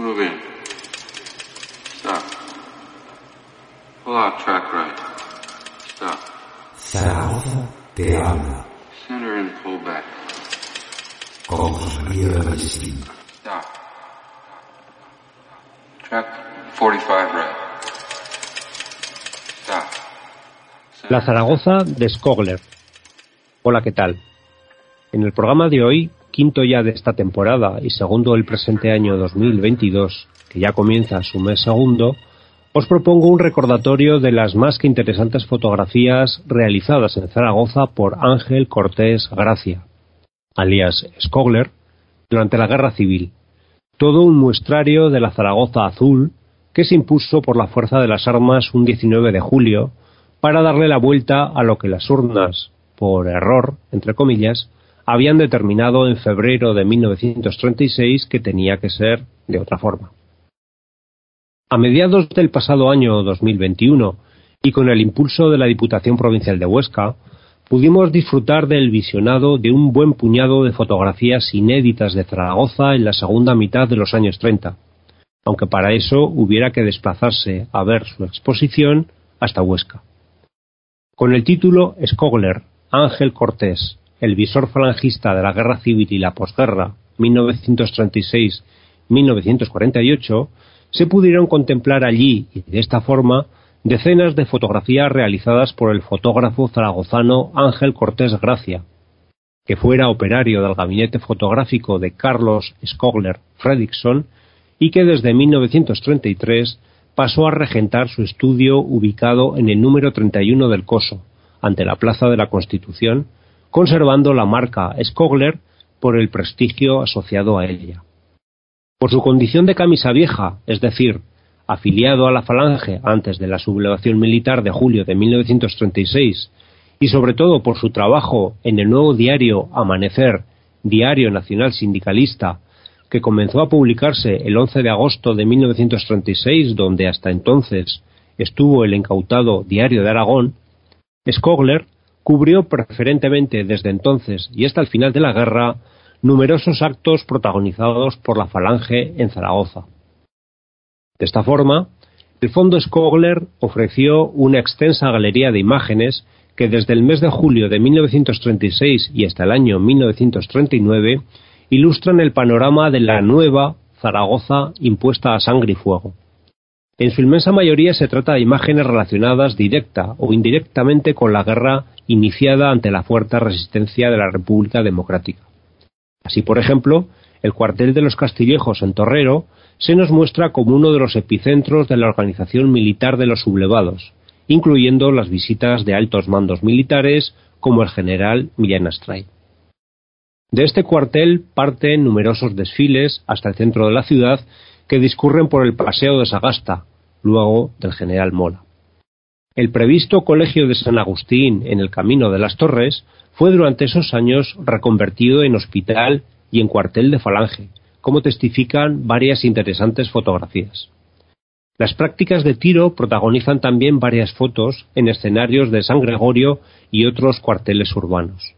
Move in. Stop. Pull out track right. Stop. Zaragoza te habla Center and pull back. con José María Ballestín. Stop. Track 45 right. Stop. Center. La Zaragoza de Skogler. Hola, ¿qué tal? En el programa de hoy, quinto ya de esta temporada y segundo del presente año 2022, que ya comienza su mes segundo, os propongo un recordatorio de las más que interesantes fotografías realizadas en Zaragoza por Ángel Cortés Gracia, alias Skogler, durante la Guerra Civil. Todo un muestrario de la Zaragoza azul que se impuso por la fuerza de las armas un 19 de julio para darle la vuelta a lo que las urnas, por error, entre comillas, habían determinado en febrero de 1936 que tenía que ser de otra forma. A mediados del pasado año 2021 y con el impulso de la Diputación Provincial de Huesca, pudimos disfrutar del visionado de un buen puñado de fotografías inéditas de Zaragoza en la segunda mitad de los años 30, aunque para eso hubiera que desplazarse a ver su exposición hasta Huesca. Con el título Skogler, Ángel Cortés, el visor falangista de la Guerra Civil y la posguerra 1936-1948, se pudieron contemplar allí y de esta forma decenas de fotografías realizadas por el fotógrafo zaragozano Ángel Cortés Gracia, que fuera operario del gabinete fotográfico de Carlos Skogler Fredrickson y que desde 1933 pasó a regentar su estudio ubicado en el número 31 del Coso, ante la Plaza de la Constitución, conservando la marca Skogler por el prestigio asociado a ella. Por su condición de camisa vieja, es decir, afiliado a la Falange antes de la sublevación militar de julio de 1936, y sobre todo por su trabajo en el nuevo diario Amanecer, Diario Nacional Sindicalista, que comenzó a publicarse el 11 de agosto de 1936, donde hasta entonces estuvo el incautado Diario de Aragón, Skogler cubrió preferentemente desde entonces y hasta el final de la guerra numerosos actos protagonizados por la Falange en Zaragoza. De esta forma, el Fondo Skogler ofreció una extensa galería de imágenes que desde el mes de julio de 1936 y hasta el año 1939 ilustran el panorama de la nueva Zaragoza impuesta a sangre y fuego. En su inmensa mayoría se trata de imágenes relacionadas directa o indirectamente con la guerra iniciada ante la fuerte resistencia de la República Democrática. Así, por ejemplo, el cuartel de los Castillejos en Torrero se nos muestra como uno de los epicentros de la organización militar de los sublevados, incluyendo las visitas de altos mandos militares como el general Millán Astray. De este cuartel parten numerosos desfiles hasta el centro de la ciudad que discurren por el Paseo de Sagasta, luego del general Mola. El previsto Colegio de San Agustín en el Camino de las Torres fue durante esos años reconvertido en hospital y en cuartel de falange, como testifican varias interesantes fotografías. Las prácticas de tiro protagonizan también varias fotos en escenarios de San Gregorio y otros cuarteles urbanos.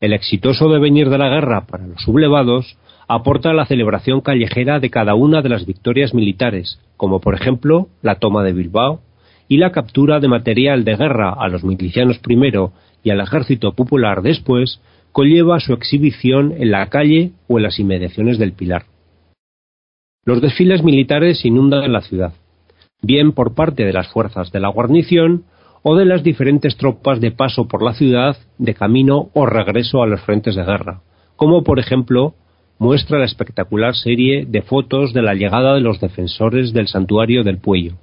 El exitoso devenir de la guerra para los sublevados aporta la celebración callejera de cada una de las victorias militares, como por ejemplo la toma de Bilbao y la captura de material de guerra a los milicianos primero y al ejército popular después, conlleva su exhibición en la calle o en las inmediaciones del Pilar. Los desfiles militares inundan la ciudad, bien por parte de las fuerzas de la guarnición o de las diferentes tropas de paso por la ciudad de camino o regreso a los frentes de guerra, como por ejemplo muestra la espectacular serie de fotos de la llegada de los defensores del santuario del Puello.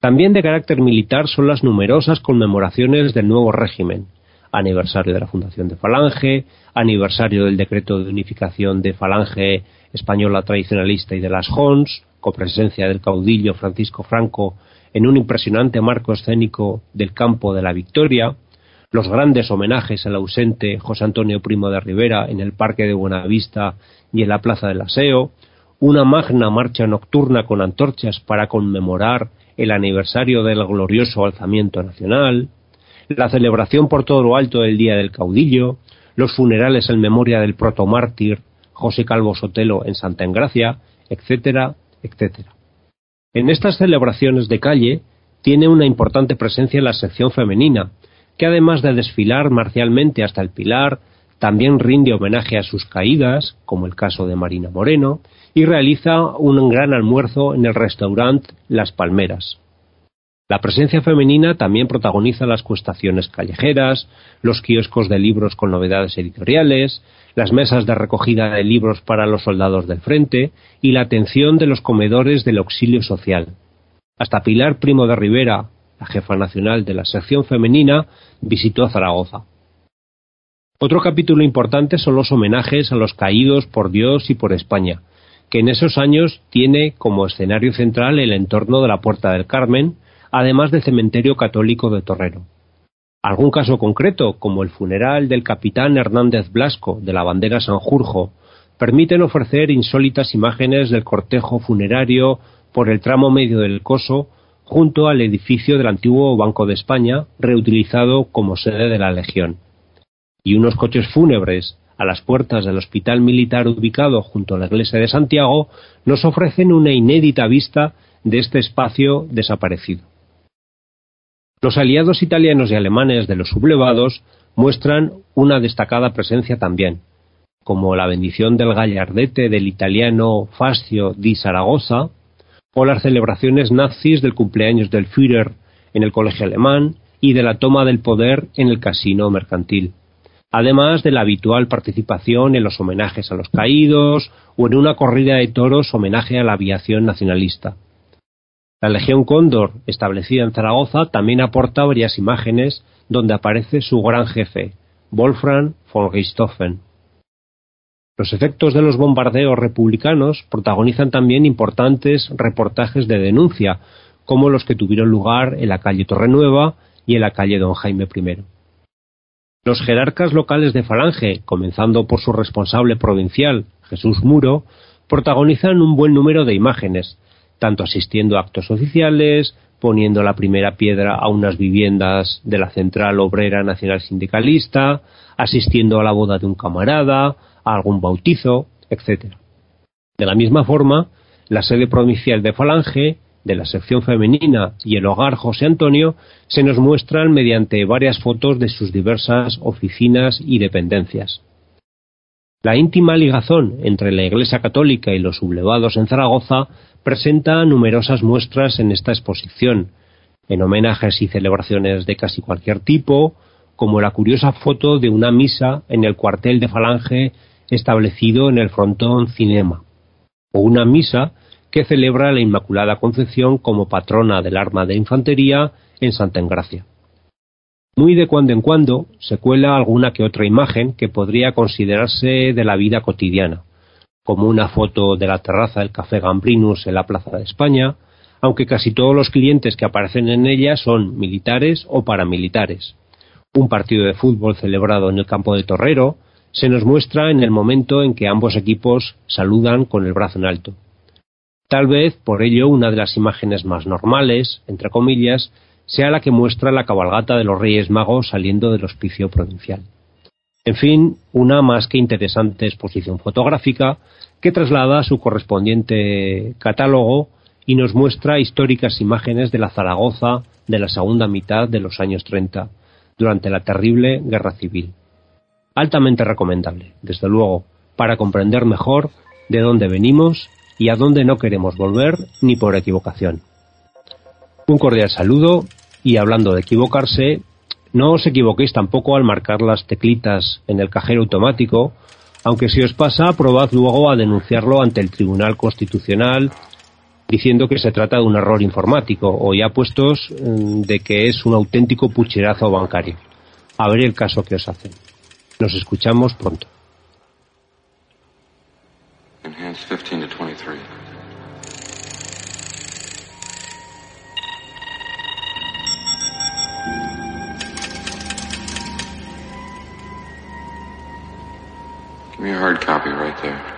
También de carácter militar son las numerosas conmemoraciones del nuevo régimen, aniversario de la fundación de Falange, aniversario del decreto de unificación de Falange española tradicionalista y de las Hons, copresencia del caudillo Francisco Franco en un impresionante marco escénico del campo de la Victoria, los grandes homenajes al ausente José Antonio Primo de Rivera en el Parque de Buenavista y en la Plaza del Aseo, una magna marcha nocturna con antorchas para conmemorar el aniversario del glorioso alzamiento nacional, la celebración por todo lo alto del Día del Caudillo, los funerales en memoria del protomártir José Calvo Sotelo en Santa Engracia, etcétera, etcétera. En estas celebraciones de calle tiene una importante presencia la sección femenina, que además de desfilar marcialmente hasta el Pilar, también rinde homenaje a sus caídas, como el caso de Marina Moreno, y realiza un gran almuerzo en el restaurante Las Palmeras. La presencia femenina también protagoniza las cuestaciones callejeras, los kioscos de libros con novedades editoriales, las mesas de recogida de libros para los soldados del frente y la atención de los comedores del auxilio social. Hasta Pilar Primo de Rivera, la jefa nacional de la sección femenina, visitó Zaragoza. Otro capítulo importante son los homenajes a los caídos por Dios y por España, que en esos años tiene como escenario central el entorno de la Puerta del Carmen, además del cementerio católico de Torrero. Algún caso concreto, como el funeral del capitán Hernández Blasco de la bandera Sanjurjo, permiten ofrecer insólitas imágenes del cortejo funerario por el tramo medio del coso junto al edificio del antiguo Banco de España, reutilizado como sede de la Legión. Y unos coches fúnebres a las puertas del hospital militar ubicado junto a la iglesia de Santiago nos ofrecen una inédita vista de este espacio desaparecido. Los aliados italianos y alemanes de los sublevados muestran una destacada presencia también, como la bendición del gallardete del italiano Fascio di Zaragoza, o las celebraciones nazis del cumpleaños del Führer en el colegio alemán y de la toma del poder en el casino mercantil, además de la habitual participación en los homenajes a los caídos o en una corrida de toros homenaje a la aviación nacionalista. La Legión Cóndor, establecida en Zaragoza, también aporta varias imágenes donde aparece su gran jefe, Wolfram von Richthofen. Los efectos de los bombardeos republicanos protagonizan también importantes reportajes de denuncia, como los que tuvieron lugar en la calle Torrenueva y en la calle Don Jaime I. Los jerarcas locales de Falange, comenzando por su responsable provincial, Jesús Muro, protagonizan un buen número de imágenes, tanto asistiendo a actos oficiales, poniendo la primera piedra a unas viviendas de la Central Obrera Nacional Sindicalista, asistiendo a la boda de un camarada, algún bautizo, etc. De la misma forma, la sede provincial de Falange, de la sección femenina y el hogar José Antonio se nos muestran mediante varias fotos de sus diversas oficinas y dependencias. La íntima ligazón entre la Iglesia Católica y los sublevados en Zaragoza presenta numerosas muestras en esta exposición, en homenajes y celebraciones de casi cualquier tipo, como la curiosa foto de una misa en el cuartel de Falange establecido en el frontón Cinema, o una misa que celebra la Inmaculada Concepción como patrona del arma de infantería en Santa Engracia. Muy de cuando en cuando se cuela alguna que otra imagen que podría considerarse de la vida cotidiana, como una foto de la terraza del Café Gambrinus en la Plaza de España, aunque casi todos los clientes que aparecen en ella son militares o paramilitares. Un partido de fútbol celebrado en el campo de Torrero se nos muestra en el momento en que ambos equipos saludan con el brazo en alto. Tal vez por ello una de las imágenes más normales, entre comillas, sea la que muestra la cabalgata de los Reyes Magos saliendo del hospicio provincial. En fin, una más que interesante exposición fotográfica que traslada su correspondiente catálogo y nos muestra históricas imágenes de la Zaragoza de la segunda mitad de los años 30, durante la terrible Guerra Civil. Altamente recomendable, desde luego, para comprender mejor de dónde venimos y a dónde no queremos volver ni por equivocación. Un cordial saludo y hablando de equivocarse, no os equivoquéis tampoco al marcar las teclitas en el cajero automático, aunque si os pasa, probad luego a denunciarlo ante el Tribunal Constitucional diciendo que se trata de un error informático o ya puestos mm, de que es un auténtico pucherazo bancario. A ver el caso que os hacen. Nos escuchamos pronto. Give me a hard copy right there.